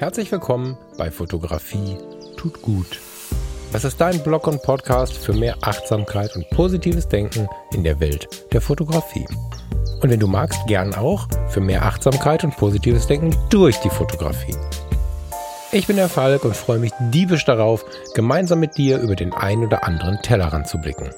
Herzlich willkommen bei Fotografie tut gut. Das ist dein Blog und Podcast für mehr Achtsamkeit und positives Denken in der Welt der Fotografie. Und wenn du magst, gern auch für mehr Achtsamkeit und positives Denken durch die Fotografie. Ich bin der Falk und freue mich diebisch darauf, gemeinsam mit dir über den ein oder anderen Tellerrand zu blicken.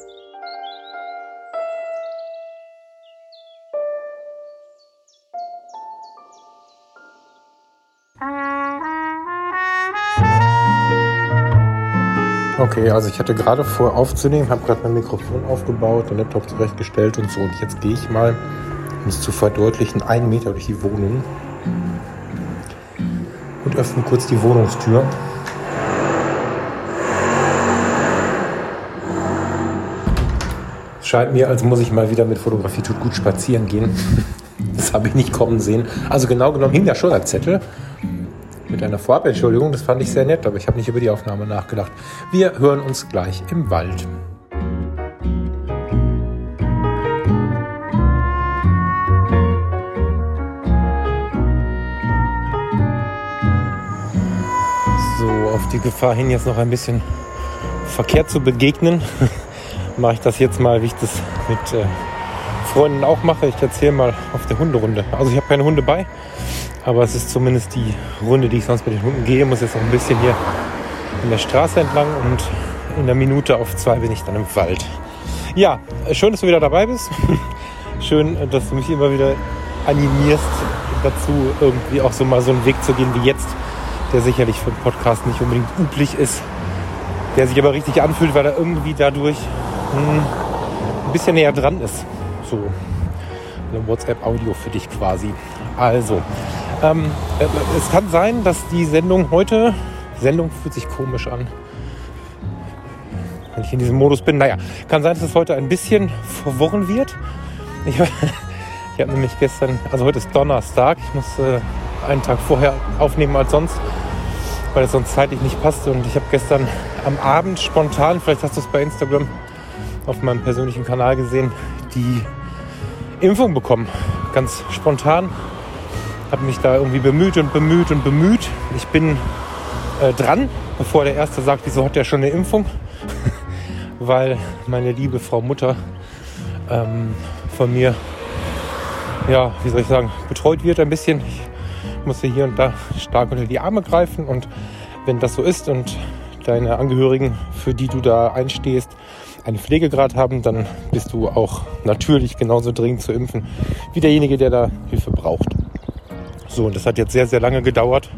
Okay, also ich hatte gerade vor aufzunehmen, habe gerade mein Mikrofon aufgebaut, den Laptop zurechtgestellt und so. Und jetzt gehe ich mal, um es zu verdeutlichen, einen Meter durch die Wohnung und öffne kurz die Wohnungstür. Es scheint mir, als muss ich mal wieder mit Fotografie tut gut spazieren gehen. Das habe ich nicht kommen sehen. Also genau genommen hing da schon ein Zettel mit einer Vorabentschuldigung. Das fand ich sehr nett, aber ich habe nicht über die Aufnahme nachgedacht. Wir hören uns gleich im Wald. So, auf die Gefahr hin, jetzt noch ein bisschen Verkehr zu begegnen, mache ich das jetzt mal, wie ich das mit äh, Freunden auch mache. Ich erzähle mal auf der Hunderunde. Also ich habe keine Hunde bei, aber es ist zumindest die Runde, die ich sonst mit den Hunden gehe. Muss jetzt noch ein bisschen hier in der Straße entlang und in der Minute auf zwei bin ich dann im Wald. Ja, schön, dass du wieder dabei bist. schön, dass du mich immer wieder animierst dazu, irgendwie auch so mal so einen Weg zu gehen wie jetzt, der sicherlich für einen Podcast nicht unbedingt üblich ist, der sich aber richtig anfühlt, weil er irgendwie dadurch hm, ein bisschen näher dran ist. So eine WhatsApp-Audio für dich quasi. Also, ähm, äh, es kann sein, dass die Sendung heute, Sendung fühlt sich komisch an, wenn ich in diesem Modus bin. Naja, kann sein, dass es heute ein bisschen verworren wird. Ich, ich habe nämlich gestern, also heute ist Donnerstag, ich muss äh, einen Tag vorher aufnehmen als sonst, weil es sonst zeitlich nicht passt. Und ich habe gestern am Abend spontan, vielleicht hast du es bei Instagram auf meinem persönlichen Kanal gesehen, die Impfung bekommen. Ganz spontan habe mich da irgendwie bemüht und bemüht und bemüht. Ich bin äh, dran, bevor der Erste sagt, wieso hat der schon eine Impfung? Weil meine liebe Frau Mutter ähm, von mir, ja, wie soll ich sagen, betreut wird ein bisschen. Ich musste hier und da stark unter die Arme greifen und wenn das so ist und deine Angehörigen, für die du da einstehst, einen Pflegegrad haben, dann bist du auch natürlich genauso dringend zu impfen wie derjenige, der da Hilfe braucht. So, und das hat jetzt sehr, sehr lange gedauert,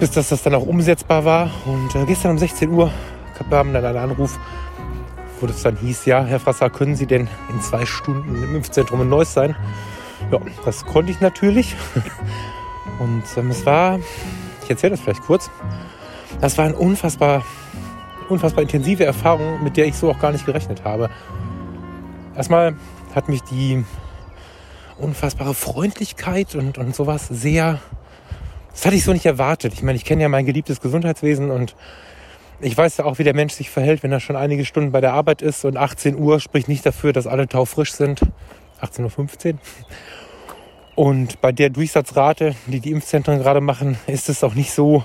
bis das, das dann auch umsetzbar war. Und äh, gestern um 16 Uhr kam dann ein Anruf, wo das dann hieß, ja, Herr Frasser, können Sie denn in zwei Stunden im Impfzentrum in Neuss sein? Ja, das konnte ich natürlich. Und ähm, es war, ich erzähle das vielleicht kurz, das war eine unfassbar, unfassbar intensive Erfahrung, mit der ich so auch gar nicht gerechnet habe. Erstmal hat mich die unfassbare Freundlichkeit und, und sowas sehr. Das hatte ich so nicht erwartet. Ich meine, ich kenne ja mein geliebtes Gesundheitswesen und ich weiß ja auch, wie der Mensch sich verhält, wenn er schon einige Stunden bei der Arbeit ist und 18 Uhr spricht nicht dafür, dass alle taufrisch sind. 18.15 Uhr. Und bei der Durchsatzrate, die die Impfzentren gerade machen, ist es auch nicht so,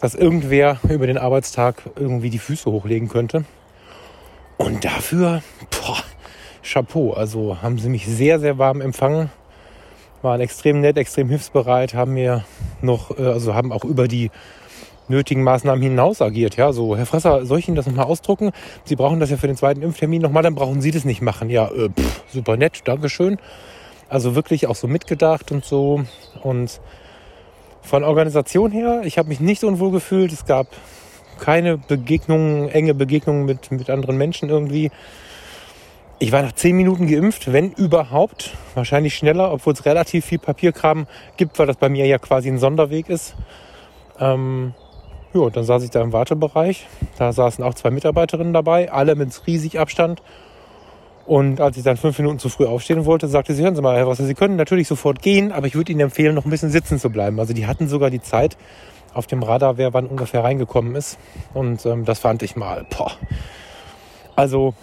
dass irgendwer über den Arbeitstag irgendwie die Füße hochlegen könnte. Und dafür, boah, Chapeau. Also haben sie mich sehr, sehr warm empfangen. Waren extrem nett, extrem hilfsbereit, haben mir noch, äh, also haben auch über die nötigen Maßnahmen hinaus agiert. Ja, so, Herr Fresser, soll ich Ihnen das nochmal ausdrucken? Sie brauchen das ja für den zweiten Impftermin nochmal, dann brauchen Sie das nicht machen. Ja, äh, pff, super nett, Dankeschön. Also wirklich auch so mitgedacht und so. Und von Organisation her, ich habe mich nicht unwohl gefühlt. Es gab keine Begegnungen, enge Begegnungen mit, mit anderen Menschen irgendwie. Ich war nach zehn Minuten geimpft, wenn überhaupt. Wahrscheinlich schneller, obwohl es relativ viel Papierkram gibt, weil das bei mir ja quasi ein Sonderweg ist. Ähm, ja, dann saß ich da im Wartebereich. Da saßen auch zwei Mitarbeiterinnen dabei, alle mit riesig Abstand. Und als ich dann fünf Minuten zu früh aufstehen wollte, sagte sie, hören Sie mal, Herr Wasser, Sie können natürlich sofort gehen, aber ich würde Ihnen empfehlen, noch ein bisschen sitzen zu bleiben. Also die hatten sogar die Zeit auf dem Radar, wer wann ungefähr reingekommen ist. Und ähm, das fand ich mal, boah. Also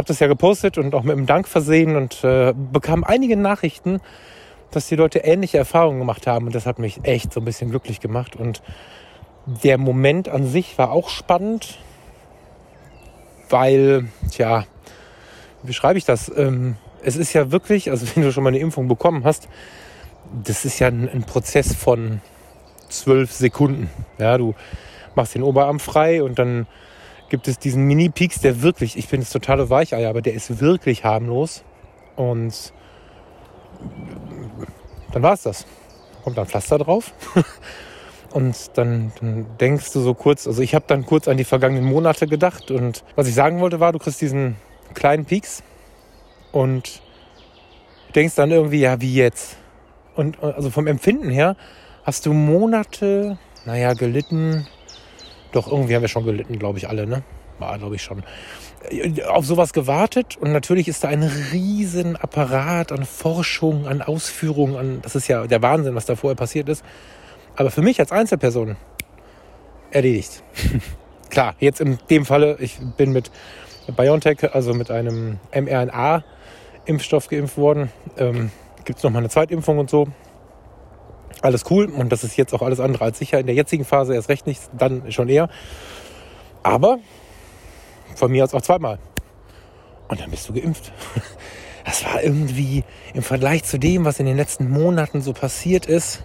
habe das ja gepostet und auch mit einem Dank versehen und äh, bekam einige Nachrichten, dass die Leute ähnliche Erfahrungen gemacht haben und das hat mich echt so ein bisschen glücklich gemacht und der Moment an sich war auch spannend, weil, tja, wie schreibe ich das? Ähm, es ist ja wirklich, also wenn du schon mal eine Impfung bekommen hast, das ist ja ein, ein Prozess von zwölf Sekunden. Ja, du machst den Oberarm frei und dann gibt es diesen Mini-Peaks, der wirklich, ich bin das totale Weichei, aber der ist wirklich harmlos. Und dann war es das. Kommt dann Pflaster drauf. Und dann, dann, denkst du so kurz, also ich habe dann kurz an die vergangenen Monate gedacht und was ich sagen wollte war, du kriegst diesen kleinen Peaks und denkst dann irgendwie, ja, wie jetzt? Und also vom Empfinden her hast du Monate, naja, gelitten. Doch, irgendwie haben wir schon gelitten, glaube ich, alle, ne? War, glaube ich, schon. Auf sowas gewartet und natürlich ist da ein riesen Apparat an Forschung, an Ausführung, an, das ist ja der Wahnsinn, was da vorher passiert ist. Aber für mich als Einzelperson erledigt. Klar, jetzt in dem Falle, ich bin mit BioNTech, also mit einem mRNA-Impfstoff geimpft worden. Ähm, Gibt es nochmal eine Zweitimpfung und so. Alles cool und das ist jetzt auch alles andere als sicher. In der jetzigen Phase erst recht nicht, dann schon eher. Aber von mir aus auch zweimal. Und dann bist du geimpft. Das war irgendwie im Vergleich zu dem, was in den letzten Monaten so passiert ist,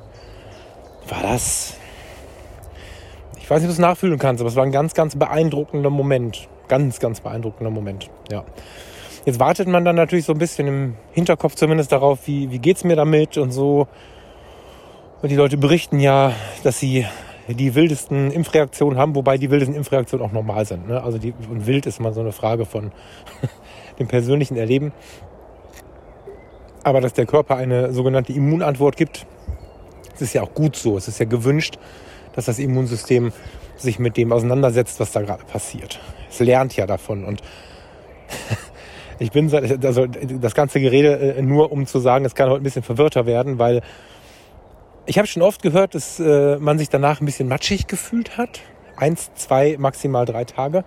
war das. Ich weiß nicht, ob du es nachfühlen kannst, aber es war ein ganz, ganz beeindruckender Moment. Ganz, ganz beeindruckender Moment. Ja. Jetzt wartet man dann natürlich so ein bisschen im Hinterkopf zumindest darauf, wie, wie es mir damit und so. Und die Leute berichten ja, dass sie die wildesten Impfreaktionen haben, wobei die wildesten Impfreaktionen auch normal sind. Ne? Also die, und wild ist mal so eine Frage von dem persönlichen Erleben. Aber dass der Körper eine sogenannte Immunantwort gibt, das ist ja auch gut so. Es ist ja gewünscht, dass das Immunsystem sich mit dem auseinandersetzt, was da gerade passiert. Es lernt ja davon. Und ich bin also das ganze Gerede äh, nur, um zu sagen, es kann heute ein bisschen verwirrter werden, weil ich habe schon oft gehört, dass äh, man sich danach ein bisschen matschig gefühlt hat. Eins, zwei, maximal drei Tage.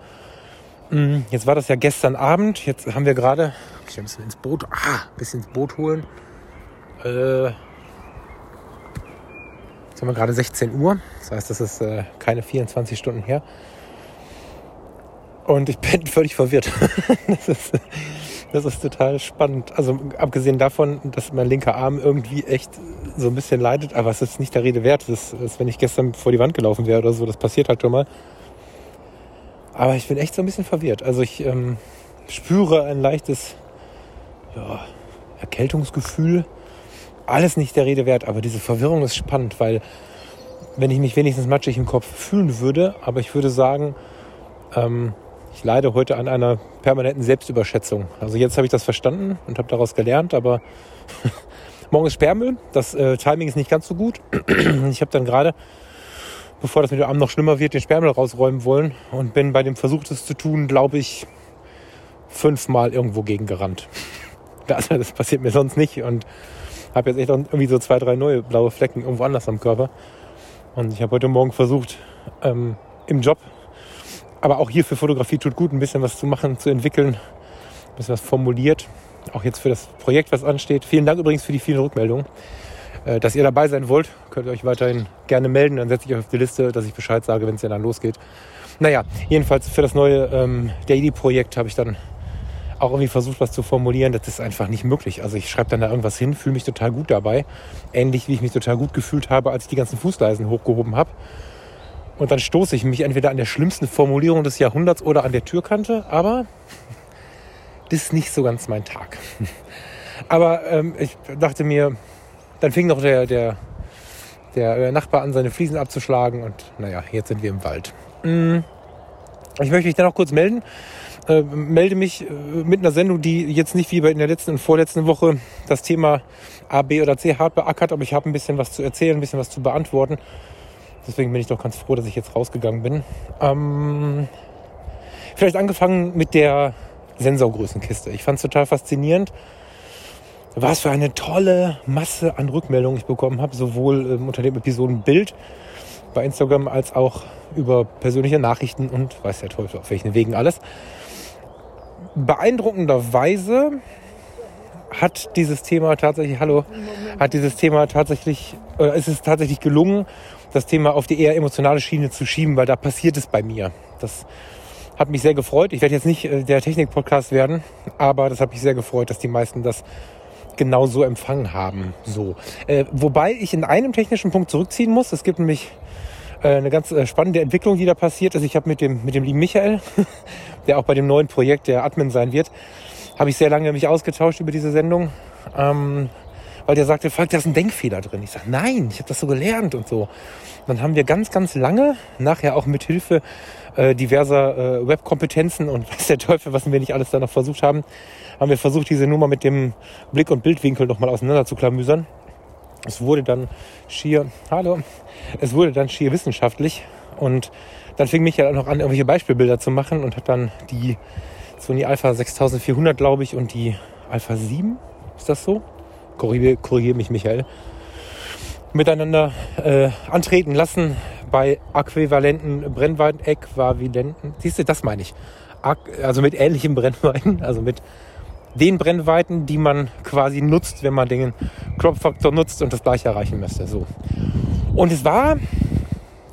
Mm, jetzt war das ja gestern Abend. Jetzt haben wir gerade, ich bisschen ins Boot, ah, ein bisschen ins Boot holen. Äh, Jetzt haben wir gerade 16 Uhr. Das heißt, das ist äh, keine 24 Stunden her. Und ich bin völlig verwirrt. das, ist, das ist total spannend. Also abgesehen davon, dass mein linker Arm irgendwie echt so ein bisschen leidet, aber es ist nicht der Rede wert. Das ist, wenn ich gestern vor die Wand gelaufen wäre oder so, das passiert halt schon mal. Aber ich bin echt so ein bisschen verwirrt. Also ich ähm, spüre ein leichtes ja, Erkältungsgefühl alles nicht der Rede wert, aber diese Verwirrung ist spannend, weil wenn ich mich wenigstens matschig im Kopf fühlen würde, aber ich würde sagen, ähm, ich leide heute an einer permanenten Selbstüberschätzung. Also jetzt habe ich das verstanden und habe daraus gelernt, aber morgen ist Sperrmüll. Das äh, Timing ist nicht ganz so gut. ich habe dann gerade, bevor das mit dem Abend noch schlimmer wird, den Sperrmüll rausräumen wollen und bin bei dem Versuch, das zu tun, glaube ich, fünfmal irgendwo gegen gerannt. Also das passiert mir sonst nicht und habe jetzt echt irgendwie so zwei, drei neue blaue Flecken irgendwo anders am Körper. Und ich habe heute Morgen versucht, ähm, im Job, aber auch hier für Fotografie tut gut, ein bisschen was zu machen, zu entwickeln, ein bisschen was formuliert. Auch jetzt für das Projekt, was ansteht. Vielen Dank übrigens für die vielen Rückmeldungen. Äh, dass ihr dabei sein wollt, könnt ihr euch weiterhin gerne melden. Dann setze ich euch auf die Liste, dass ich Bescheid sage, wenn es ja dann losgeht. Naja, jedenfalls für das neue ähm, Daily-Projekt habe ich dann auch irgendwie versucht, was zu formulieren. Das ist einfach nicht möglich. Also ich schreibe dann da irgendwas hin, fühle mich total gut dabei. Ähnlich wie ich mich total gut gefühlt habe, als ich die ganzen Fußleisen hochgehoben habe. Und dann stoße ich mich entweder an der schlimmsten Formulierung des Jahrhunderts oder an der Türkante. Aber das ist nicht so ganz mein Tag. Aber ähm, ich dachte mir, dann fing noch der, der, der Nachbar an, seine Fliesen abzuschlagen. Und naja, jetzt sind wir im Wald. Mm. Ich möchte mich dann noch kurz melden äh, melde mich äh, mit einer Sendung, die jetzt nicht wie bei in der letzten und vorletzten Woche das Thema A, B oder C hart beackert, aber ich habe ein bisschen was zu erzählen, ein bisschen was zu beantworten. Deswegen bin ich doch ganz froh, dass ich jetzt rausgegangen bin. Ähm, vielleicht angefangen mit der Sensorgrößenkiste. Ich fand es total faszinierend, was für eine tolle Masse an Rückmeldungen ich bekommen habe, sowohl ähm, unter dem Episodenbild bei Instagram als auch über persönliche Nachrichten und weiß der Teufel auf welchen Wegen alles beeindruckenderweise hat dieses Thema tatsächlich, hallo, hat dieses Thema tatsächlich, oder ist es tatsächlich gelungen, das Thema auf die eher emotionale Schiene zu schieben, weil da passiert es bei mir. Das hat mich sehr gefreut. Ich werde jetzt nicht äh, der Technik-Podcast werden, aber das hat mich sehr gefreut, dass die meisten das genau so empfangen haben. So. Äh, wobei ich in einem technischen Punkt zurückziehen muss. Es gibt nämlich äh, eine ganz äh, spannende Entwicklung, die da passiert ist. Ich habe mit dem, mit dem lieben Michael, der auch bei dem neuen Projekt der Admin sein wird, habe ich sehr lange mich ausgetauscht über diese Sendung. Ähm, weil der sagte, Falk, da ist ein Denkfehler drin. Ich sage, nein, ich habe das so gelernt und so. Dann haben wir ganz, ganz lange, nachher auch mit Hilfe äh, diverser äh, Webkompetenzen und weiß der Teufel, was wir nicht alles da noch versucht haben, haben wir versucht, diese Nummer mit dem Blick- und Bildwinkel nochmal auseinander zu klamüsern. Es wurde dann schier, hallo, es wurde dann schier wissenschaftlich und dann fing mich ja noch an, irgendwelche Beispielbilder zu machen und hat dann die Sony Alpha 6400, glaube ich, und die Alpha 7, ist das so? Korrigiere, korrigiere mich, Michael. Miteinander äh, antreten lassen bei äquivalenten Brennweiten, äquivalenten, siehst du, das meine ich. Also mit ähnlichen Brennweiten, also mit den Brennweiten, die man quasi nutzt, wenn man den Crop-Faktor nutzt und das gleiche erreichen müsste. So. Und es war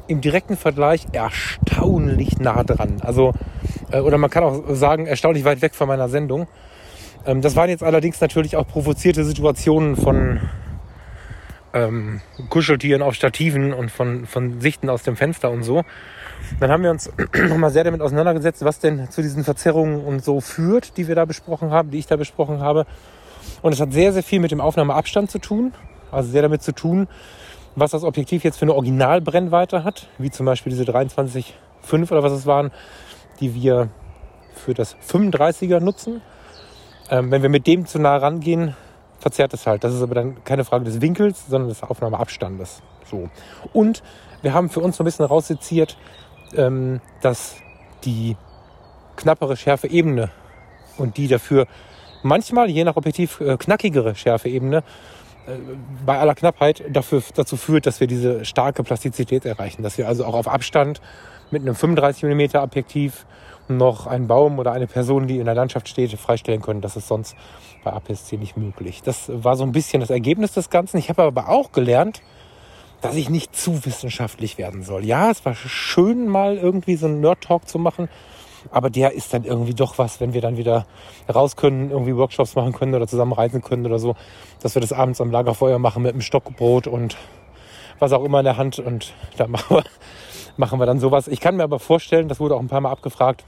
im direkten Vergleich erstaunlich nah dran. Also, äh, oder man kann auch sagen, erstaunlich weit weg von meiner Sendung. Ähm, das waren jetzt allerdings natürlich auch provozierte Situationen von ähm, Kuscheltieren auf Stativen und von, von Sichten aus dem Fenster und so. Dann haben wir uns nochmal sehr damit auseinandergesetzt, was denn zu diesen Verzerrungen und so führt, die wir da besprochen haben, die ich da besprochen habe. Und es hat sehr, sehr viel mit dem Aufnahmeabstand zu tun. Also sehr damit zu tun, was das Objektiv jetzt für eine Originalbrennweite hat, wie zum Beispiel diese 23,5 oder was es waren, die wir für das 35er nutzen. Ähm, wenn wir mit dem zu nah rangehen, verzerrt es halt. Das ist aber dann keine Frage des Winkels, sondern des Aufnahmeabstandes. So. Und wir haben für uns so ein bisschen rausseziert, ähm, dass die knappere schärfe Ebene und die dafür manchmal, je nach Objektiv, äh, knackigere schärfe Ebene äh, bei aller Knappheit dafür, dazu führt, dass wir diese starke Plastizität erreichen. Dass wir also auch auf Abstand mit einem 35 mm Objektiv noch einen Baum oder eine Person, die in der Landschaft steht, freistellen können. Das ist sonst bei APS-C nicht möglich. Das war so ein bisschen das Ergebnis des Ganzen. Ich habe aber auch gelernt, dass ich nicht zu wissenschaftlich werden soll. Ja, es war schön, mal irgendwie so einen Nerd-Talk zu machen, aber der ist dann irgendwie doch was, wenn wir dann wieder raus können, irgendwie Workshops machen können oder zusammen reisen können oder so, dass wir das abends am Lagerfeuer machen mit einem Stockbrot und was auch immer in der Hand und da machen wir, machen wir dann sowas. Ich kann mir aber vorstellen, das wurde auch ein paar Mal abgefragt,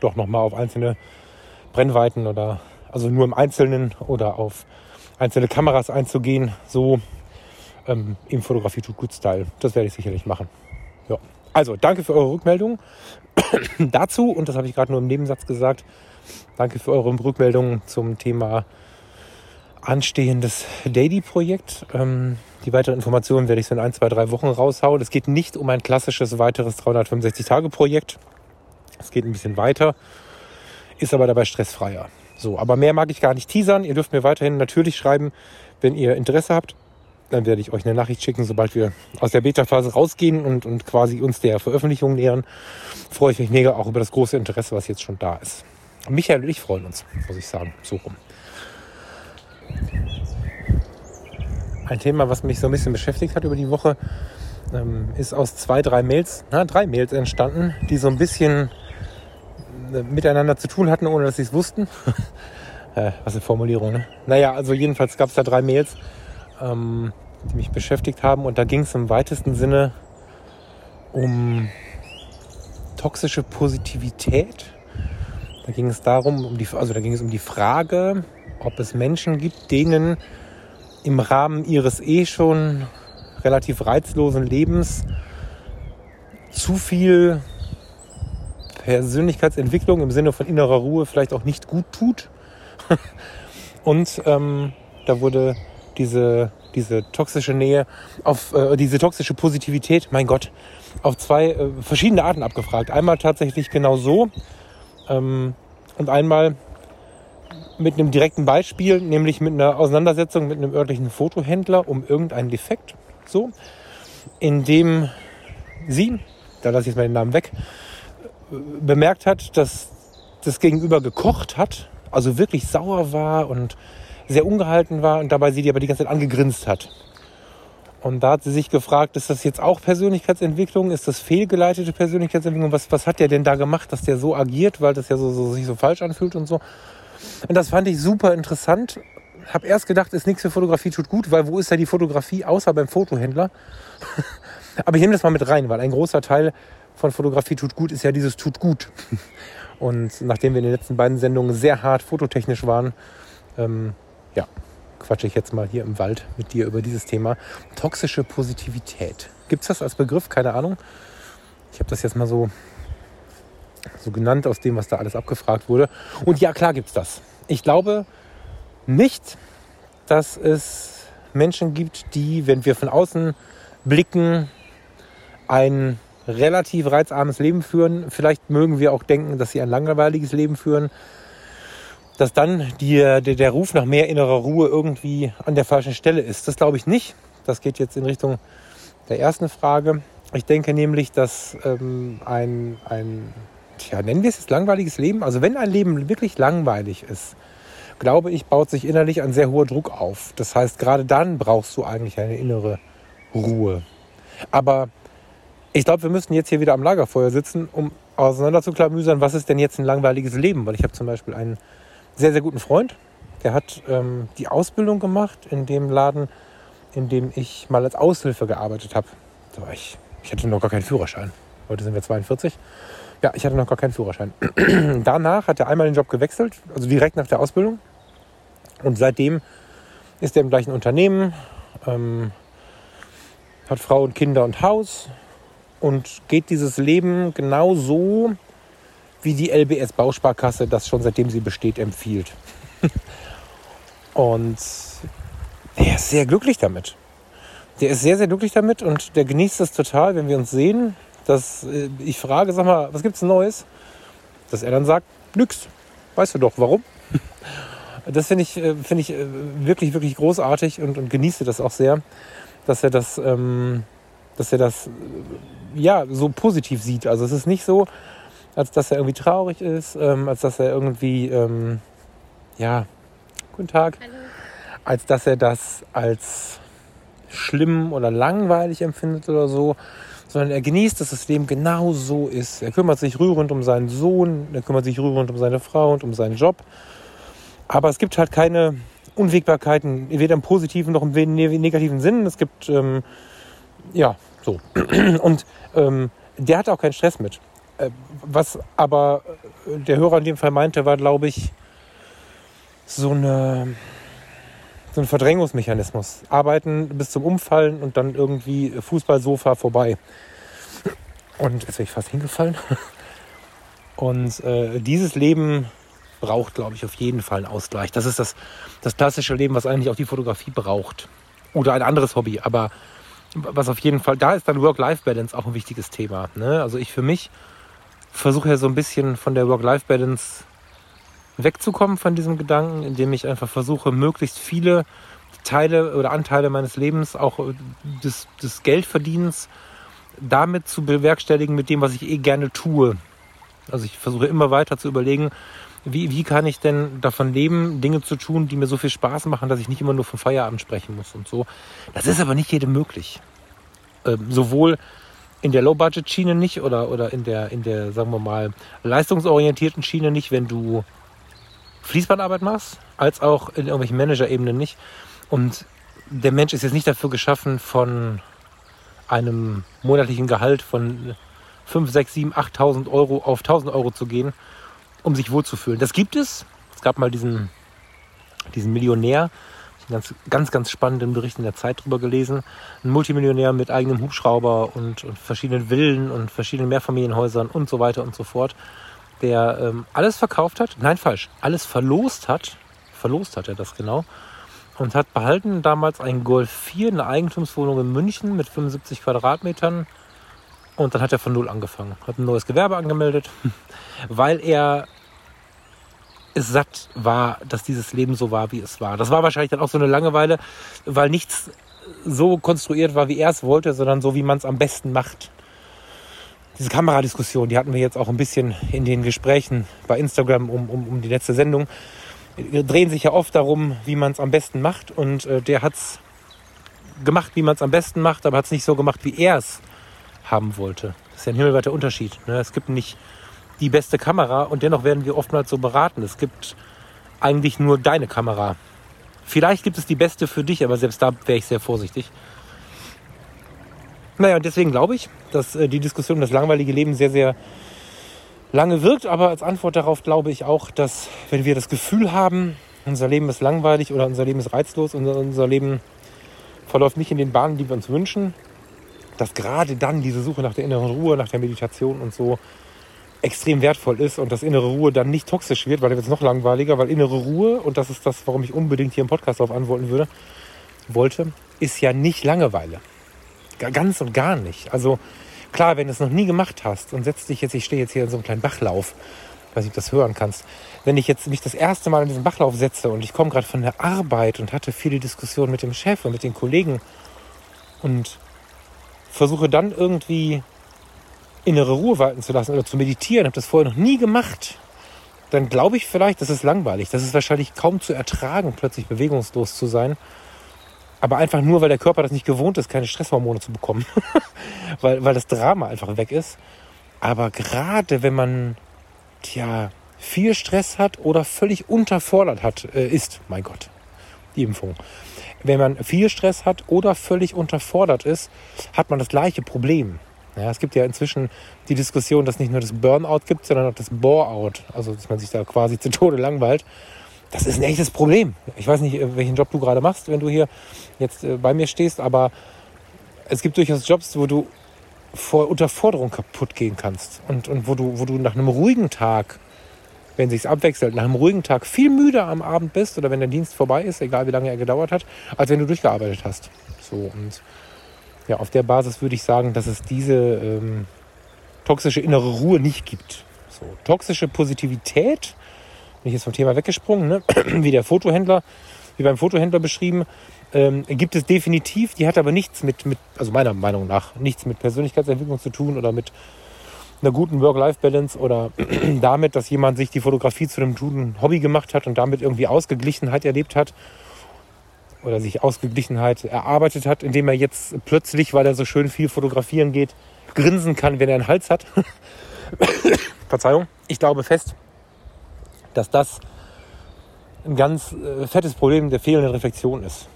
doch nochmal auf einzelne Brennweiten oder also nur im Einzelnen oder auf einzelne Kameras einzugehen, so ähm, im Fotografie tut gut Style. Das werde ich sicherlich machen. Ja. Also, danke für eure Rückmeldung dazu und das habe ich gerade nur im Nebensatz gesagt. Danke für eure Rückmeldungen zum Thema anstehendes Daily-Projekt. Ähm, die weiteren Informationen werde ich so in ein, zwei, drei Wochen raushauen. Es geht nicht um ein klassisches weiteres 365-Tage-Projekt. Es geht ein bisschen weiter, ist aber dabei stressfreier. So, aber mehr mag ich gar nicht teasern. Ihr dürft mir weiterhin natürlich schreiben, wenn ihr Interesse habt. Dann werde ich euch eine Nachricht schicken, sobald wir aus der Beta-Phase rausgehen und, und quasi uns der Veröffentlichung nähern. Freue ich mich mega auch über das große Interesse, was jetzt schon da ist. Michael und ich freuen uns, muss ich sagen, so rum. Ein Thema, was mich so ein bisschen beschäftigt hat über die Woche, ähm, ist aus zwei, drei Mails, na, drei Mails entstanden, die so ein bisschen miteinander zu tun hatten, ohne dass sie es wussten. äh, was eine Formulierung, ne? Naja, also jedenfalls gab es da drei Mails, ähm, die mich beschäftigt haben. Und da ging es im weitesten Sinne um toxische Positivität. Da ging es darum, um die, also da ging es um die Frage, ob es Menschen gibt, denen im Rahmen ihres eh schon relativ reizlosen Lebens zu viel Persönlichkeitsentwicklung im Sinne von innerer Ruhe vielleicht auch nicht gut tut. Und ähm, da wurde diese, diese toxische Nähe auf äh, diese toxische Positivität, mein Gott, auf zwei äh, verschiedene Arten abgefragt. Einmal tatsächlich genau so ähm, und einmal mit einem direkten Beispiel, nämlich mit einer Auseinandersetzung mit einem örtlichen Fotohändler um irgendeinen Defekt, so, in dem sie, da lasse ich jetzt mal den Namen weg, bemerkt hat, dass das Gegenüber gekocht hat, Also wirklich sauer war und sehr ungehalten war und dabei sie die aber die ganze Zeit angegrinst hat. Und da hat sie sich gefragt, ist das jetzt auch Persönlichkeitsentwicklung? Ist das fehlgeleitete Persönlichkeitsentwicklung? Was, was hat der denn da gemacht, dass der so agiert, weil das ja so, so, sich so falsch anfühlt und so? Und das fand ich super interessant. Hab erst gedacht, ist nichts für Fotografie tut gut, weil wo ist ja die Fotografie außer beim Fotohändler? Aber ich nehme das mal mit rein, weil ein großer Teil von Fotografie tut gut ist ja dieses tut gut. Und nachdem wir in den letzten beiden Sendungen sehr hart fototechnisch waren, ähm, ja, quatsche ich jetzt mal hier im Wald mit dir über dieses Thema toxische Positivität. Gibt es das als Begriff? Keine Ahnung. Ich habe das jetzt mal so, so genannt aus dem, was da alles abgefragt wurde. Und ja, klar gibt es das. Ich glaube nicht, dass es Menschen gibt, die, wenn wir von außen blicken, ein relativ reizarmes Leben führen. Vielleicht mögen wir auch denken, dass sie ein langweiliges Leben führen dass dann die, der, der Ruf nach mehr innerer Ruhe irgendwie an der falschen Stelle ist. Das glaube ich nicht. Das geht jetzt in Richtung der ersten Frage. Ich denke nämlich, dass ähm, ein, ein, tja, nennen wir es jetzt langweiliges Leben, also wenn ein Leben wirklich langweilig ist, glaube ich, baut sich innerlich ein sehr hoher Druck auf. Das heißt, gerade dann brauchst du eigentlich eine innere Ruhe. Aber ich glaube, wir müssen jetzt hier wieder am Lagerfeuer sitzen, um auseinanderzuklamüsern, was ist denn jetzt ein langweiliges Leben? Weil ich habe zum Beispiel einen sehr, sehr guten Freund. Der hat ähm, die Ausbildung gemacht in dem Laden, in dem ich mal als Aushilfe gearbeitet habe. War ich, ich hatte noch gar keinen Führerschein. Heute sind wir 42. Ja, ich hatte noch gar keinen Führerschein. Danach hat er einmal den Job gewechselt, also direkt nach der Ausbildung. Und seitdem ist er im gleichen Unternehmen, ähm, hat Frau und Kinder und Haus und geht dieses Leben genau so, wie die LBS Bausparkasse das schon seitdem sie besteht empfiehlt. und er ist sehr glücklich damit. Der ist sehr, sehr glücklich damit und der genießt es total, wenn wir uns sehen. Dass äh, ich frage, sag mal, was gibt's Neues? Dass er dann sagt, nix. Weißt du doch, warum? Das finde ich, äh, find ich äh, wirklich, wirklich großartig und, und genieße das auch sehr, dass er das, ähm, dass er das ja so positiv sieht. Also es ist nicht so, als dass er irgendwie traurig ist, ähm, als dass er irgendwie, ähm, ja, guten Tag, Hallo. als dass er das als schlimm oder langweilig empfindet oder so, sondern er genießt, dass das Leben genau so ist. Er kümmert sich rührend um seinen Sohn, er kümmert sich rührend um seine Frau und um seinen Job. Aber es gibt halt keine Unwägbarkeiten, weder im positiven noch im negativen Sinn. Es gibt, ähm, ja, so. Und ähm, der hat auch keinen Stress mit. Äh, was aber der Hörer in dem Fall meinte, war, glaube ich, so, eine, so ein Verdrängungsmechanismus. Arbeiten bis zum Umfallen und dann irgendwie Fußballsofa vorbei. Und jetzt wäre ich fast hingefallen. Und äh, dieses Leben braucht, glaube ich, auf jeden Fall einen Ausgleich. Das ist das, das klassische Leben, was eigentlich auch die Fotografie braucht. Oder ein anderes Hobby. Aber was auf jeden Fall, da ist dann Work-Life-Balance auch ein wichtiges Thema. Ne? Also ich für mich versuche ja so ein bisschen von der Work-Life-Balance wegzukommen von diesem Gedanken, indem ich einfach versuche, möglichst viele Teile oder Anteile meines Lebens, auch des, des Geldverdienens, damit zu bewerkstelligen mit dem, was ich eh gerne tue. Also ich versuche immer weiter zu überlegen, wie, wie kann ich denn davon leben, Dinge zu tun, die mir so viel Spaß machen, dass ich nicht immer nur vom Feierabend sprechen muss und so. Das ist aber nicht jedem möglich. Ähm, sowohl in der Low-Budget-Schiene nicht oder, oder in der, in der, sagen wir mal, leistungsorientierten Schiene nicht, wenn du Fließbandarbeit machst, als auch in irgendwelchen Manager-Ebenen nicht. Und der Mensch ist jetzt nicht dafür geschaffen, von einem monatlichen Gehalt von 5, 6, 7, 8.000 Euro auf 1.000 Euro zu gehen, um sich wohlzufühlen. Das gibt es. Es gab mal diesen, diesen Millionär, ganz, ganz, ganz spannenden Bericht in der Zeit drüber gelesen. Ein Multimillionär mit eigenem Hubschrauber und, und verschiedenen Villen und verschiedenen Mehrfamilienhäusern und so weiter und so fort, der ähm, alles verkauft hat, nein, falsch, alles verlost hat, verlost hat er das genau, und hat behalten damals ein Golf 4, eine Eigentumswohnung in München mit 75 Quadratmetern. Und dann hat er von Null angefangen, hat ein neues Gewerbe angemeldet, weil er es satt war, dass dieses Leben so war, wie es war. Das war wahrscheinlich dann auch so eine Langeweile, weil nichts so konstruiert war, wie er es wollte, sondern so, wie man es am besten macht. Diese Kameradiskussion, die hatten wir jetzt auch ein bisschen in den Gesprächen bei Instagram um, um, um die letzte Sendung. drehen sich ja oft darum, wie man es am besten macht. Und äh, der hat es gemacht, wie man es am besten macht, aber hat es nicht so gemacht, wie er es haben wollte. Das ist ja ein himmelweiter Unterschied. Ne? Es gibt nicht die beste Kamera und dennoch werden wir oftmals so beraten. Es gibt eigentlich nur deine Kamera. Vielleicht gibt es die beste für dich, aber selbst da wäre ich sehr vorsichtig. Naja, und deswegen glaube ich, dass äh, die Diskussion um das langweilige Leben sehr, sehr lange wirkt. Aber als Antwort darauf glaube ich auch, dass wenn wir das Gefühl haben, unser Leben ist langweilig oder unser Leben ist reizlos, unser, unser Leben verläuft nicht in den Bahnen, die wir uns wünschen, dass gerade dann diese Suche nach der inneren Ruhe, nach der Meditation und so extrem wertvoll ist und dass innere Ruhe dann nicht toxisch wird, weil dann wird es noch langweiliger, weil innere Ruhe, und das ist das, warum ich unbedingt hier im Podcast darauf antworten würde, wollte, ist ja nicht Langeweile. Ganz und gar nicht. Also klar, wenn du es noch nie gemacht hast und setzt dich jetzt, ich stehe jetzt hier in so einem kleinen Bachlauf, weiß nicht, ob du das hören kannst, wenn ich jetzt mich das erste Mal in diesen Bachlauf setze und ich komme gerade von der Arbeit und hatte viele Diskussionen mit dem Chef und mit den Kollegen und versuche dann irgendwie innere Ruhe walten zu lassen oder zu meditieren, habe das vorher noch nie gemacht, dann glaube ich vielleicht, das ist langweilig. Das ist wahrscheinlich kaum zu ertragen, plötzlich bewegungslos zu sein. Aber einfach nur, weil der Körper das nicht gewohnt ist, keine Stresshormone zu bekommen. weil, weil das Drama einfach weg ist. Aber gerade wenn man, tja, viel Stress hat oder völlig unterfordert hat, äh, ist, mein Gott, die Impfung. Wenn man viel Stress hat oder völlig unterfordert ist, hat man das gleiche Problem. Ja, es gibt ja inzwischen die Diskussion, dass nicht nur das Burnout gibt, sondern auch das Boreout. Also, dass man sich da quasi zu Tode langweilt. Das ist ein echtes Problem. Ich weiß nicht, welchen Job du gerade machst, wenn du hier jetzt äh, bei mir stehst, aber es gibt durchaus Jobs, wo du vor Unterforderung kaputt gehen kannst und, und wo, du, wo du nach einem ruhigen Tag, wenn sich's abwechselt, nach einem ruhigen Tag viel müder am Abend bist oder wenn der Dienst vorbei ist, egal wie lange er gedauert hat, als wenn du durchgearbeitet hast. So und ja, auf der Basis würde ich sagen, dass es diese ähm, toxische innere Ruhe nicht gibt. So, toxische Positivität, bin ich jetzt vom Thema weggesprungen, ne? wie der Fotohändler, wie beim Fotohändler beschrieben, ähm, gibt es definitiv, die hat aber nichts mit, mit, also meiner Meinung nach, nichts mit Persönlichkeitsentwicklung zu tun oder mit einer guten Work-Life-Balance oder damit, dass jemand sich die Fotografie zu einem guten Hobby gemacht hat und damit irgendwie Ausgeglichenheit erlebt hat oder sich Ausgeglichenheit erarbeitet hat, indem er jetzt plötzlich, weil er so schön viel fotografieren geht, grinsen kann, wenn er einen Hals hat. Verzeihung. Ich glaube fest, dass das ein ganz äh, fettes Problem der fehlenden Reflexion ist.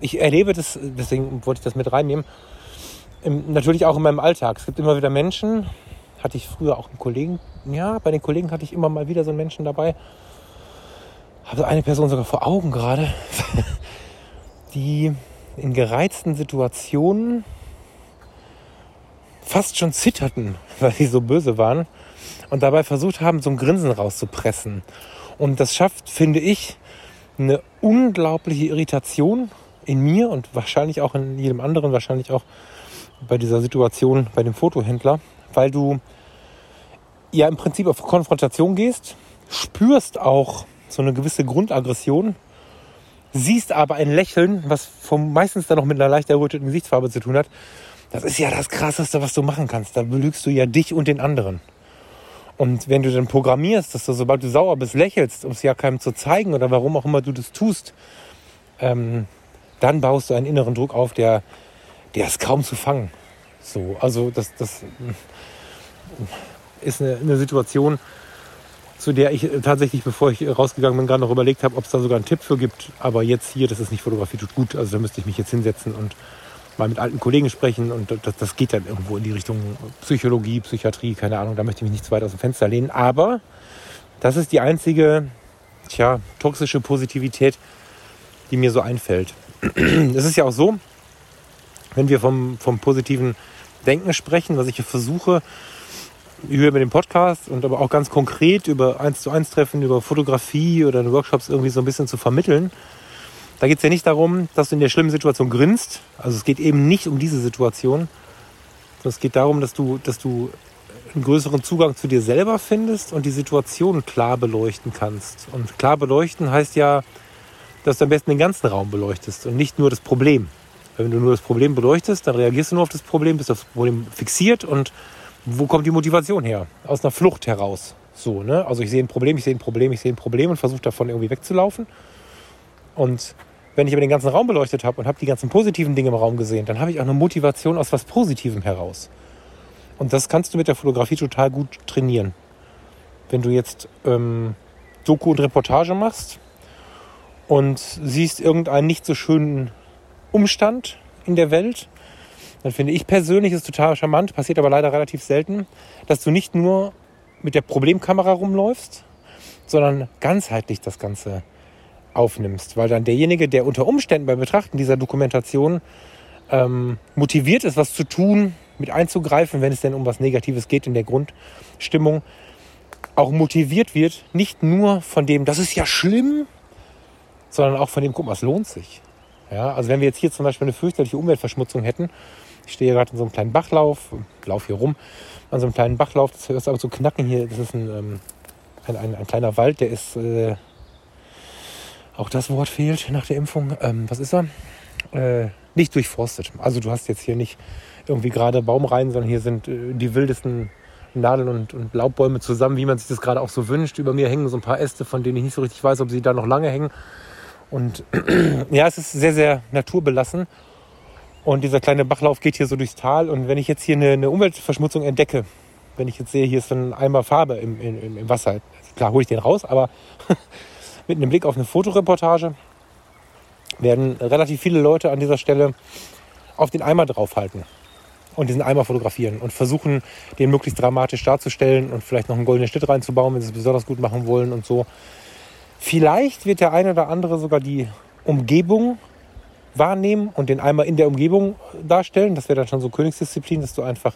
Ich erlebe das, deswegen wollte ich das mit reinnehmen, natürlich auch in meinem Alltag. Es gibt immer wieder Menschen, hatte ich früher auch einen Kollegen, ja, bei den Kollegen hatte ich immer mal wieder so einen Menschen dabei. Habe eine Person sogar vor Augen gerade. die in gereizten Situationen fast schon zitterten, weil sie so böse waren und dabei versucht haben, so ein Grinsen rauszupressen. Und das schafft, finde ich, eine unglaubliche Irritation in mir und wahrscheinlich auch in jedem anderen, wahrscheinlich auch bei dieser Situation bei dem Fotohändler, weil du ja im Prinzip auf Konfrontation gehst, spürst auch so eine gewisse Grundaggression siehst aber ein Lächeln, was vom, meistens dann noch mit einer leicht erröteten Gesichtsfarbe zu tun hat. Das ist ja das Krasseste, was du machen kannst. Da belügst du ja dich und den anderen. Und wenn du dann programmierst, dass du, sobald du sauer bist, lächelst, um es ja keinem zu zeigen oder warum auch immer du das tust, ähm, dann baust du einen inneren Druck auf, der, der ist kaum zu fangen. So, also das, das ist eine, eine Situation, zu der ich tatsächlich, bevor ich rausgegangen bin, gerade noch überlegt habe, ob es da sogar einen Tipp für gibt. Aber jetzt hier, das ist nicht Fotografie, tut gut. Also da müsste ich mich jetzt hinsetzen und mal mit alten Kollegen sprechen. Und das, das geht dann irgendwo in die Richtung Psychologie, Psychiatrie, keine Ahnung. Da möchte ich mich nicht zu weit aus dem Fenster lehnen. Aber das ist die einzige, tja, toxische Positivität, die mir so einfällt. Es ist ja auch so, wenn wir vom, vom positiven Denken sprechen, was ich hier versuche, über den Podcast und aber auch ganz konkret über 1 zu 1 Treffen, über Fotografie oder Workshops irgendwie so ein bisschen zu vermitteln. Da geht es ja nicht darum, dass du in der schlimmen Situation grinst. Also es geht eben nicht um diese Situation. Es geht darum, dass du, dass du einen größeren Zugang zu dir selber findest und die Situation klar beleuchten kannst. Und klar beleuchten heißt ja, dass du am besten den ganzen Raum beleuchtest und nicht nur das Problem. Wenn du nur das Problem beleuchtest, dann reagierst du nur auf das Problem, bist auf das Problem fixiert und wo kommt die Motivation her? Aus einer Flucht heraus. So, ne? Also ich sehe ein Problem, ich sehe ein Problem, ich sehe ein Problem und versuche davon irgendwie wegzulaufen. Und wenn ich aber den ganzen Raum beleuchtet habe und habe die ganzen positiven Dinge im Raum gesehen, dann habe ich auch eine Motivation aus was Positivem heraus. Und das kannst du mit der Fotografie total gut trainieren. Wenn du jetzt ähm, Doku und Reportage machst und siehst irgendeinen nicht so schönen Umstand in der Welt, dann finde ich persönlich ist total charmant, passiert aber leider relativ selten, dass du nicht nur mit der Problemkamera rumläufst, sondern ganzheitlich das Ganze aufnimmst, weil dann derjenige, der unter Umständen beim Betrachten dieser Dokumentation ähm, motiviert ist, was zu tun, mit einzugreifen, wenn es denn um was Negatives geht in der Grundstimmung, auch motiviert wird, nicht nur von dem, das ist ja schlimm, sondern auch von dem, guck mal, es lohnt sich. Ja, also wenn wir jetzt hier zum Beispiel eine fürchterliche Umweltverschmutzung hätten, ich stehe gerade in so einem kleinen Bachlauf, laufe hier rum, an so einem kleinen Bachlauf, das hörst aber so knacken hier, das ist ein, ähm, ein, ein, ein, kleiner Wald, der ist, äh, auch das Wort fehlt nach der Impfung, ähm, was ist er? Äh, nicht durchforstet. Also du hast jetzt hier nicht irgendwie gerade Baumreihen, sondern hier sind äh, die wildesten Nadeln und, und Laubbäume zusammen, wie man sich das gerade auch so wünscht. Über mir hängen so ein paar Äste, von denen ich nicht so richtig weiß, ob sie da noch lange hängen. Und ja, es ist sehr, sehr naturbelassen. Und dieser kleine Bachlauf geht hier so durchs Tal. Und wenn ich jetzt hier eine, eine Umweltverschmutzung entdecke, wenn ich jetzt sehe, hier ist so ein Eimer Farbe im, im, im Wasser, klar hole ich den raus, aber mit einem Blick auf eine Fotoreportage werden relativ viele Leute an dieser Stelle auf den Eimer draufhalten und diesen Eimer fotografieren und versuchen, den möglichst dramatisch darzustellen und vielleicht noch einen goldenen Schnitt reinzubauen, wenn sie es besonders gut machen wollen und so. Vielleicht wird der eine oder andere sogar die Umgebung wahrnehmen und den Eimer in der Umgebung darstellen. Das wäre dann schon so Königsdisziplin, dass du einfach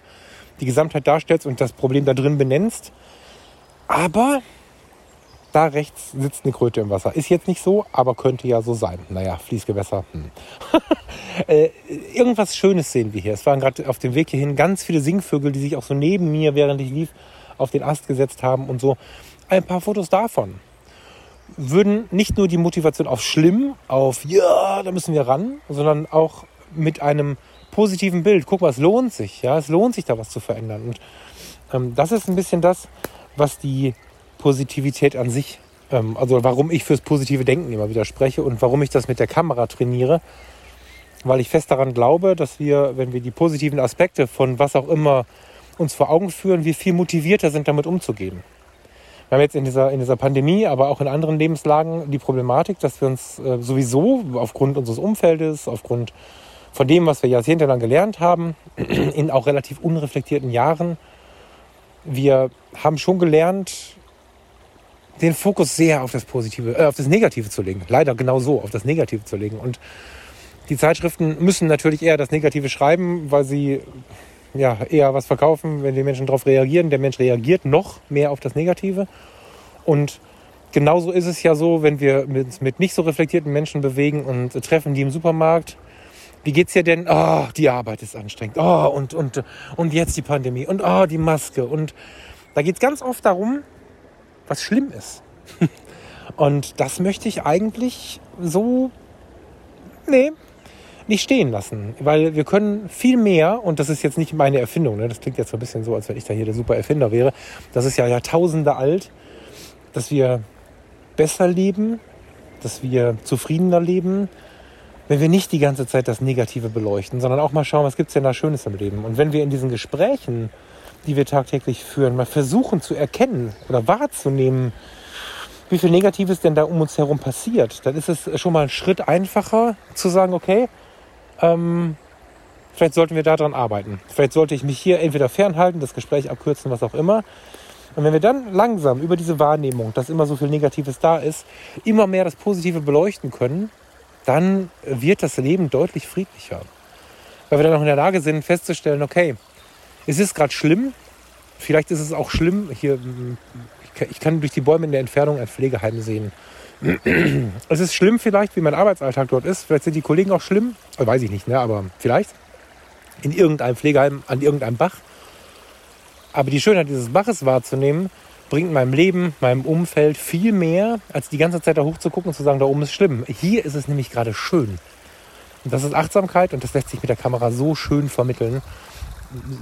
die Gesamtheit darstellst und das Problem da drin benennst. Aber da rechts sitzt eine Kröte im Wasser. Ist jetzt nicht so, aber könnte ja so sein. Naja, Fließgewässer. Hm. äh, irgendwas Schönes sehen wir hier. Es waren gerade auf dem Weg hierhin ganz viele Singvögel, die sich auch so neben mir, während ich lief, auf den Ast gesetzt haben und so. Ein paar Fotos davon würden nicht nur die Motivation auf schlimm, auf ja, da müssen wir ran, sondern auch mit einem positiven Bild. Guck mal, es lohnt sich. Ja, es lohnt sich da was zu verändern. Und ähm, das ist ein bisschen das, was die Positivität an sich, ähm, also warum ich fürs positive Denken immer wieder spreche und warum ich das mit der Kamera trainiere, weil ich fest daran glaube, dass wir, wenn wir die positiven Aspekte von was auch immer uns vor Augen führen, wir viel motivierter sind, damit umzugehen. Wir haben jetzt in dieser, in dieser Pandemie, aber auch in anderen Lebenslagen die Problematik, dass wir uns äh, sowieso aufgrund unseres Umfeldes, aufgrund von dem, was wir jahrzehntelang gelernt haben, in auch relativ unreflektierten Jahren, wir haben schon gelernt, den Fokus sehr auf das Positive, äh, auf das Negative zu legen. Leider genau so, auf das Negative zu legen. Und die Zeitschriften müssen natürlich eher das Negative schreiben, weil sie ja eher was verkaufen, wenn die Menschen darauf reagieren. Der Mensch reagiert noch mehr auf das Negative. Und genauso ist es ja so, wenn wir uns mit nicht so reflektierten Menschen bewegen und treffen die im Supermarkt. Wie geht's dir denn? Oh, die Arbeit ist anstrengend. Oh, und, und, und jetzt die Pandemie. Und oh, die Maske. Und da geht es ganz oft darum, was schlimm ist. Und das möchte ich eigentlich so, nee, nicht stehen lassen. Weil wir können viel mehr, und das ist jetzt nicht meine Erfindung, ne? das klingt jetzt so ein bisschen so, als wenn ich da hier der super Erfinder wäre. Das ist ja Jahrtausende alt, dass wir besser leben, dass wir zufriedener leben, wenn wir nicht die ganze Zeit das Negative beleuchten, sondern auch mal schauen, was gibt es denn da Schönes im Leben. Und wenn wir in diesen Gesprächen die wir tagtäglich führen, mal versuchen zu erkennen oder wahrzunehmen, wie viel Negatives denn da um uns herum passiert, dann ist es schon mal ein Schritt einfacher zu sagen, okay, ähm, vielleicht sollten wir daran arbeiten. Vielleicht sollte ich mich hier entweder fernhalten, das Gespräch abkürzen, was auch immer. Und wenn wir dann langsam über diese Wahrnehmung, dass immer so viel Negatives da ist, immer mehr das Positive beleuchten können, dann wird das Leben deutlich friedlicher. Weil wir dann auch in der Lage sind, festzustellen, okay, es ist gerade schlimm. Vielleicht ist es auch schlimm. Hier, ich kann durch die Bäume in der Entfernung ein Pflegeheim sehen. Es ist schlimm vielleicht, wie mein Arbeitsalltag dort ist. Vielleicht sind die Kollegen auch schlimm. Weiß ich nicht, ne? aber vielleicht. In irgendeinem Pflegeheim, an irgendeinem Bach. Aber die Schönheit dieses Baches wahrzunehmen, bringt meinem Leben, meinem Umfeld viel mehr, als die ganze Zeit da hoch zu gucken und zu sagen, da oben ist schlimm. Hier ist es nämlich gerade schön. Und das ist Achtsamkeit und das lässt sich mit der Kamera so schön vermitteln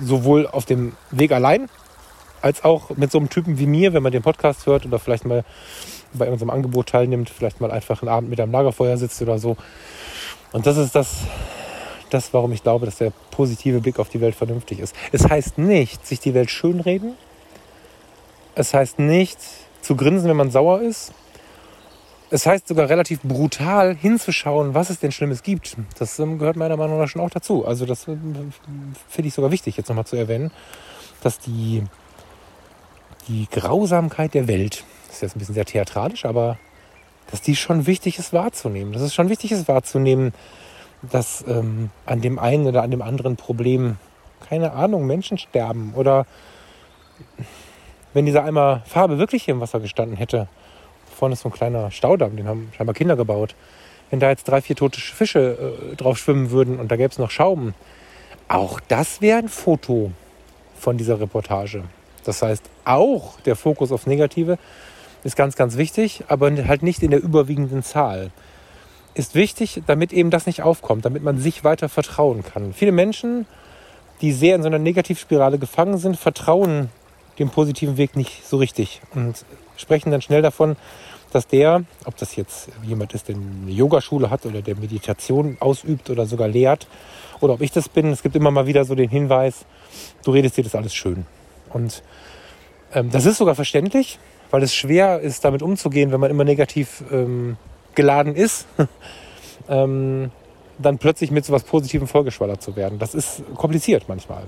sowohl auf dem Weg allein als auch mit so einem Typen wie mir, wenn man den Podcast hört oder vielleicht mal bei unserem Angebot teilnimmt, vielleicht mal einfach einen Abend mit am Lagerfeuer sitzt oder so. Und das ist das, das, warum ich glaube, dass der positive Blick auf die Welt vernünftig ist. Es heißt nicht, sich die Welt schönreden. Es heißt nicht, zu grinsen, wenn man sauer ist. Es heißt sogar relativ brutal hinzuschauen, was es denn Schlimmes gibt. Das ähm, gehört meiner Meinung nach schon auch dazu. Also das ähm, finde ich sogar wichtig, jetzt nochmal zu erwähnen, dass die, die Grausamkeit der Welt, das ist jetzt ein bisschen sehr theatralisch, aber dass die schon wichtig ist wahrzunehmen. Dass es schon wichtig ist wahrzunehmen, dass ähm, an dem einen oder an dem anderen Problem, keine Ahnung, Menschen sterben oder wenn dieser Eimer Farbe wirklich hier im Wasser gestanden hätte, vorne ist so ein kleiner Staudamm, den haben scheinbar Kinder gebaut. Wenn da jetzt drei, vier tote Fische äh, drauf schwimmen würden und da gäbe es noch Schaum, auch das wäre ein Foto von dieser Reportage. Das heißt, auch der Fokus aufs Negative ist ganz, ganz wichtig, aber halt nicht in der überwiegenden Zahl. Ist wichtig, damit eben das nicht aufkommt, damit man sich weiter vertrauen kann. Viele Menschen, die sehr in so einer Negativspirale gefangen sind, vertrauen dem positiven Weg nicht so richtig und sprechen dann schnell davon, dass der, ob das jetzt jemand ist, der eine Yogaschule hat oder der Meditation ausübt oder sogar lehrt, oder ob ich das bin, es gibt immer mal wieder so den Hinweis, du redest dir das alles schön. Und ähm, das ist sogar verständlich, weil es schwer ist, damit umzugehen, wenn man immer negativ ähm, geladen ist, ähm, dann plötzlich mit so was Positivem vollgeschwallert zu werden. Das ist kompliziert manchmal.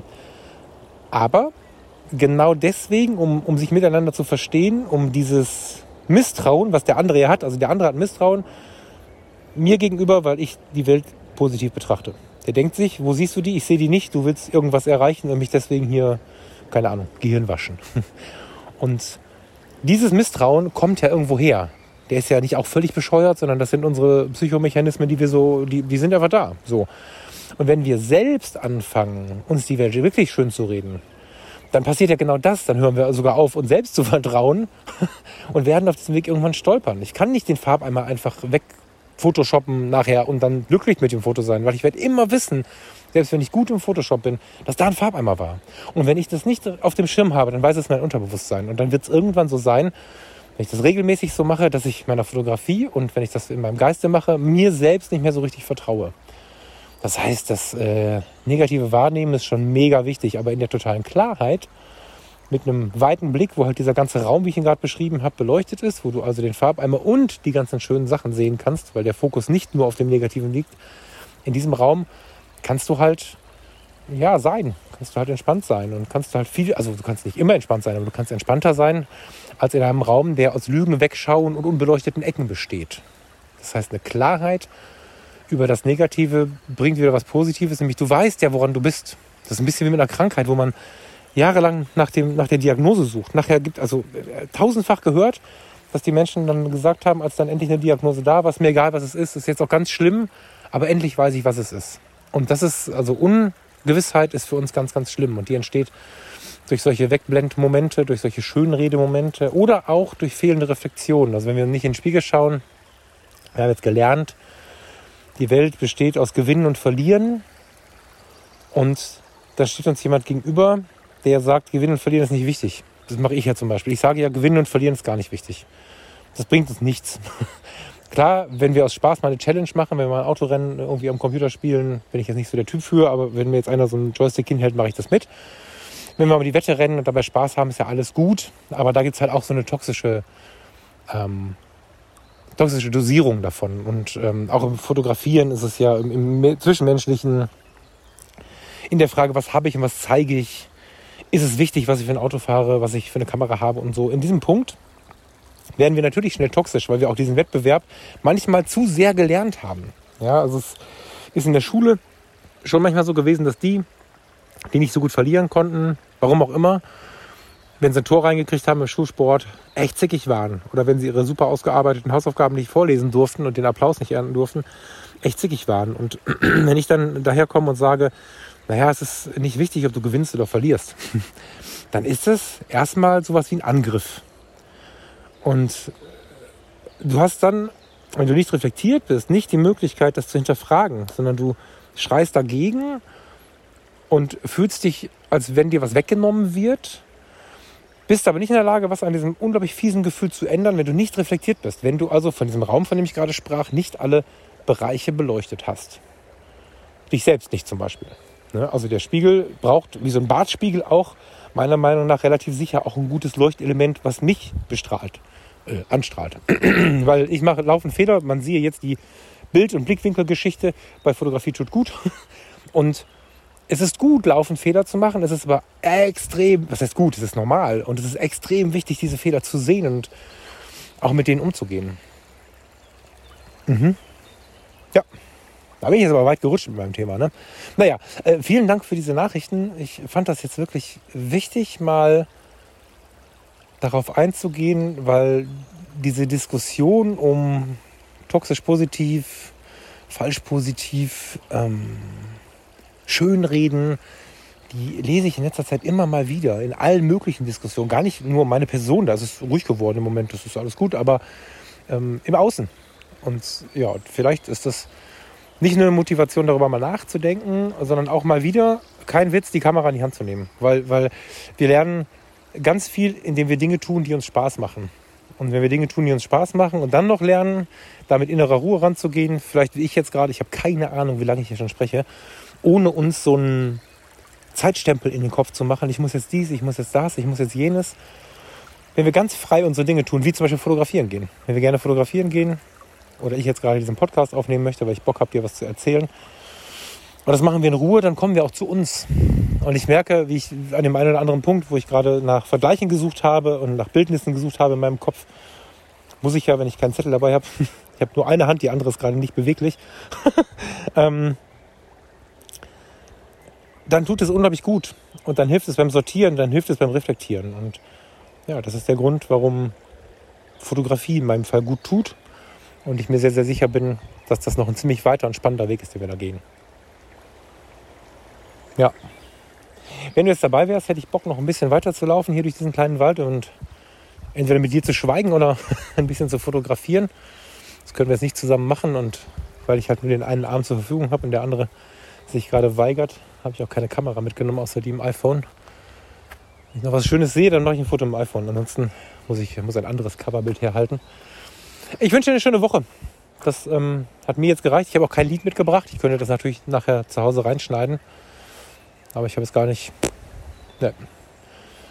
Aber genau deswegen, um, um sich miteinander zu verstehen, um dieses Misstrauen, was der andere ja hat, also der andere hat Misstrauen mir gegenüber, weil ich die Welt positiv betrachte. Der denkt sich, wo siehst du die? Ich sehe die nicht, du willst irgendwas erreichen und mich deswegen hier, keine Ahnung, Gehirn waschen. Und dieses Misstrauen kommt ja irgendwo her. Der ist ja nicht auch völlig bescheuert, sondern das sind unsere Psychomechanismen, die wir so, die, die sind einfach da. So. Und wenn wir selbst anfangen, uns die Welt wirklich schön zu reden, dann passiert ja genau das. Dann hören wir sogar auf, uns selbst zu vertrauen und werden auf diesem Weg irgendwann stolpern. Ich kann nicht den Farbeimer einfach weg Photoshoppen nachher und dann glücklich mit dem Foto sein, weil ich werde immer wissen, selbst wenn ich gut im Photoshop bin, dass da ein Farbeimer war. Und wenn ich das nicht auf dem Schirm habe, dann weiß es mein Unterbewusstsein. Und dann wird es irgendwann so sein, wenn ich das regelmäßig so mache, dass ich meiner Fotografie und wenn ich das in meinem Geiste mache, mir selbst nicht mehr so richtig vertraue. Das heißt, das äh, negative Wahrnehmen ist schon mega wichtig, aber in der totalen Klarheit, mit einem weiten Blick, wo halt dieser ganze Raum, wie ich ihn gerade beschrieben habe, beleuchtet ist, wo du also den Farbeimer und die ganzen schönen Sachen sehen kannst, weil der Fokus nicht nur auf dem Negativen liegt. In diesem Raum kannst du halt ja sein, kannst du halt entspannt sein und kannst du halt viel, also du kannst nicht immer entspannt sein, aber du kannst entspannter sein als in einem Raum, der aus Lügen wegschauen und unbeleuchteten Ecken besteht. Das heißt, eine Klarheit über das Negative bringt wieder was Positives, nämlich du weißt ja, woran du bist. Das ist ein bisschen wie mit einer Krankheit, wo man jahrelang nach, dem, nach der Diagnose sucht. Nachher gibt also äh, tausendfach gehört, dass die Menschen dann gesagt haben, als dann endlich eine Diagnose da war, ist mir egal, was es ist, ist jetzt auch ganz schlimm, aber endlich weiß ich, was es ist. Und das ist, also Ungewissheit ist für uns ganz, ganz schlimm. Und die entsteht durch solche Wegblendmomente, durch solche Schönredemomente oder auch durch fehlende Reflexionen. Also wenn wir nicht in den Spiegel schauen, wir haben jetzt gelernt, die Welt besteht aus Gewinnen und Verlieren. Und da steht uns jemand gegenüber, der sagt, Gewinnen und Verlieren ist nicht wichtig. Das mache ich ja zum Beispiel. Ich sage ja, Gewinnen und Verlieren ist gar nicht wichtig. Das bringt uns nichts. Klar, wenn wir aus Spaß mal eine Challenge machen, wenn wir ein Autorennen irgendwie am Computer spielen, bin ich jetzt nicht so der Typ für, aber wenn mir jetzt einer so einen Joystick hinhält, mache ich das mit. Wenn wir aber die Wette rennen und dabei Spaß haben, ist ja alles gut. Aber da gibt es halt auch so eine toxische ähm, toxische Dosierung davon. Und ähm, auch im Fotografieren ist es ja im, im Zwischenmenschlichen in der Frage, was habe ich und was zeige ich, ist es wichtig, was ich für ein Auto fahre, was ich für eine Kamera habe und so. In diesem Punkt werden wir natürlich schnell toxisch, weil wir auch diesen Wettbewerb manchmal zu sehr gelernt haben. Ja, also es ist in der Schule schon manchmal so gewesen, dass die, die nicht so gut verlieren konnten, warum auch immer, wenn sie ein Tor reingekriegt haben im Schulsport, echt zickig waren. Oder wenn sie ihre super ausgearbeiteten Hausaufgaben nicht vorlesen durften und den Applaus nicht ernten durften, echt zickig waren. Und wenn ich dann daherkomme und sage, naja, es ist nicht wichtig, ob du gewinnst oder verlierst, dann ist es erstmal sowas wie ein Angriff. Und du hast dann, wenn du nicht reflektiert bist, nicht die Möglichkeit, das zu hinterfragen, sondern du schreist dagegen und fühlst dich, als wenn dir was weggenommen wird bist aber nicht in der Lage, was an diesem unglaublich fiesen Gefühl zu ändern, wenn du nicht reflektiert bist. Wenn du also von diesem Raum, von dem ich gerade sprach, nicht alle Bereiche beleuchtet hast. Dich selbst nicht zum Beispiel. Ne? Also der Spiegel braucht, wie so ein Bartspiegel auch, meiner Meinung nach relativ sicher auch ein gutes Leuchtelement, was mich bestrahlt, äh, anstrahlt. Weil ich mache laufend Fehler. Man siehe jetzt die Bild- und Blickwinkelgeschichte bei Fotografie tut gut. Und es ist gut, laufend Fehler zu machen. Es ist aber extrem, was heißt gut, es ist normal. Und es ist extrem wichtig, diese Fehler zu sehen und auch mit denen umzugehen. Mhm. Ja. Da bin ich jetzt aber weit gerutscht mit meinem Thema. Ne? Naja, äh, vielen Dank für diese Nachrichten. Ich fand das jetzt wirklich wichtig, mal darauf einzugehen, weil diese Diskussion um toxisch positiv, falsch positiv, ähm, schönreden, die lese ich in letzter Zeit immer mal wieder in allen möglichen Diskussionen. Gar nicht nur meine Person, da ist es ruhig geworden im Moment, das ist alles gut, aber ähm, im Außen. Und ja, vielleicht ist das nicht nur eine Motivation, darüber mal nachzudenken, sondern auch mal wieder, kein Witz, die Kamera in die Hand zu nehmen. Weil, weil wir lernen ganz viel, indem wir Dinge tun, die uns Spaß machen. Und wenn wir Dinge tun, die uns Spaß machen und dann noch lernen, da mit innerer Ruhe ranzugehen, vielleicht wie ich jetzt gerade, ich habe keine Ahnung, wie lange ich hier schon spreche, ohne uns so einen Zeitstempel in den Kopf zu machen, ich muss jetzt dies, ich muss jetzt das, ich muss jetzt jenes. Wenn wir ganz frei unsere Dinge tun, wie zum Beispiel fotografieren gehen. Wenn wir gerne fotografieren gehen, oder ich jetzt gerade diesen Podcast aufnehmen möchte, weil ich Bock habe, dir was zu erzählen. Und das machen wir in Ruhe, dann kommen wir auch zu uns. Und ich merke, wie ich an dem einen oder anderen Punkt, wo ich gerade nach Vergleichen gesucht habe und nach Bildnissen gesucht habe in meinem Kopf, muss ich ja, wenn ich keinen Zettel dabei habe, ich habe nur eine Hand, die andere ist gerade nicht beweglich, ähm, dann tut es unglaublich gut. Und dann hilft es beim Sortieren, dann hilft es beim Reflektieren. Und ja, das ist der Grund, warum Fotografie in meinem Fall gut tut und ich mir sehr, sehr sicher bin, dass das noch ein ziemlich weiter und spannender Weg ist, den wir da gehen. Ja. Wenn du jetzt dabei wärst, hätte ich Bock, noch ein bisschen weiter zu laufen hier durch diesen kleinen Wald und entweder mit dir zu schweigen oder ein bisschen zu fotografieren. Das können wir jetzt nicht zusammen machen und weil ich halt nur den einen Arm zur Verfügung habe und der andere sich gerade weigert, habe ich auch keine Kamera mitgenommen, außer die im iPhone. Wenn ich noch was Schönes sehe, dann mache ich ein Foto im iPhone. Ansonsten muss ich muss ein anderes Coverbild herhalten. Ich wünsche dir eine schöne Woche. Das ähm, hat mir jetzt gereicht. Ich habe auch kein Lied mitgebracht. Ich könnte das natürlich nachher zu Hause reinschneiden. Aber ich habe jetzt gar nicht. Ne,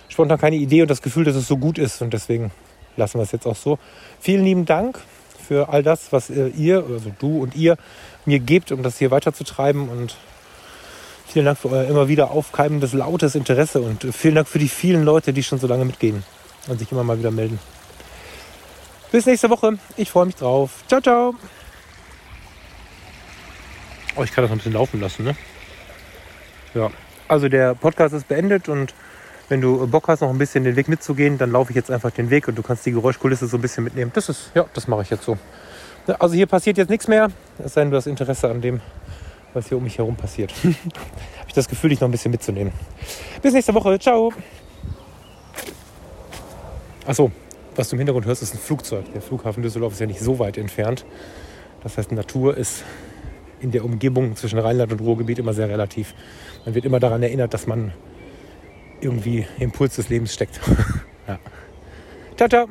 spontan keine Idee und das Gefühl, dass es so gut ist. Und deswegen lassen wir es jetzt auch so. Vielen lieben Dank für all das, was äh, ihr, also du und ihr, mir gebt, um das hier weiterzutreiben. Und vielen Dank für euer immer wieder aufkeimendes, lautes Interesse. Und vielen Dank für die vielen Leute, die schon so lange mitgehen und sich immer mal wieder melden. Bis nächste Woche. Ich freue mich drauf. Ciao, ciao. Oh, ich kann das noch ein bisschen laufen lassen, ne? Ja. Also der Podcast ist beendet und wenn du Bock hast, noch ein bisschen den Weg mitzugehen, dann laufe ich jetzt einfach den Weg und du kannst die Geräuschkulisse so ein bisschen mitnehmen. Das ist, ja, das mache ich jetzt so. Also hier passiert jetzt nichts mehr, es sei denn, du hast Interesse an dem, was hier um mich herum passiert. Habe ich das Gefühl, dich noch ein bisschen mitzunehmen. Bis nächste Woche. Ciao. Achso, was du im Hintergrund hörst, ist ein Flugzeug. Der Flughafen Düsseldorf ist ja nicht so weit entfernt. Das heißt, Natur ist in der Umgebung zwischen Rheinland und Ruhrgebiet immer sehr relativ. Man wird immer daran erinnert, dass man irgendwie Impuls des Lebens steckt. ja. Ciao.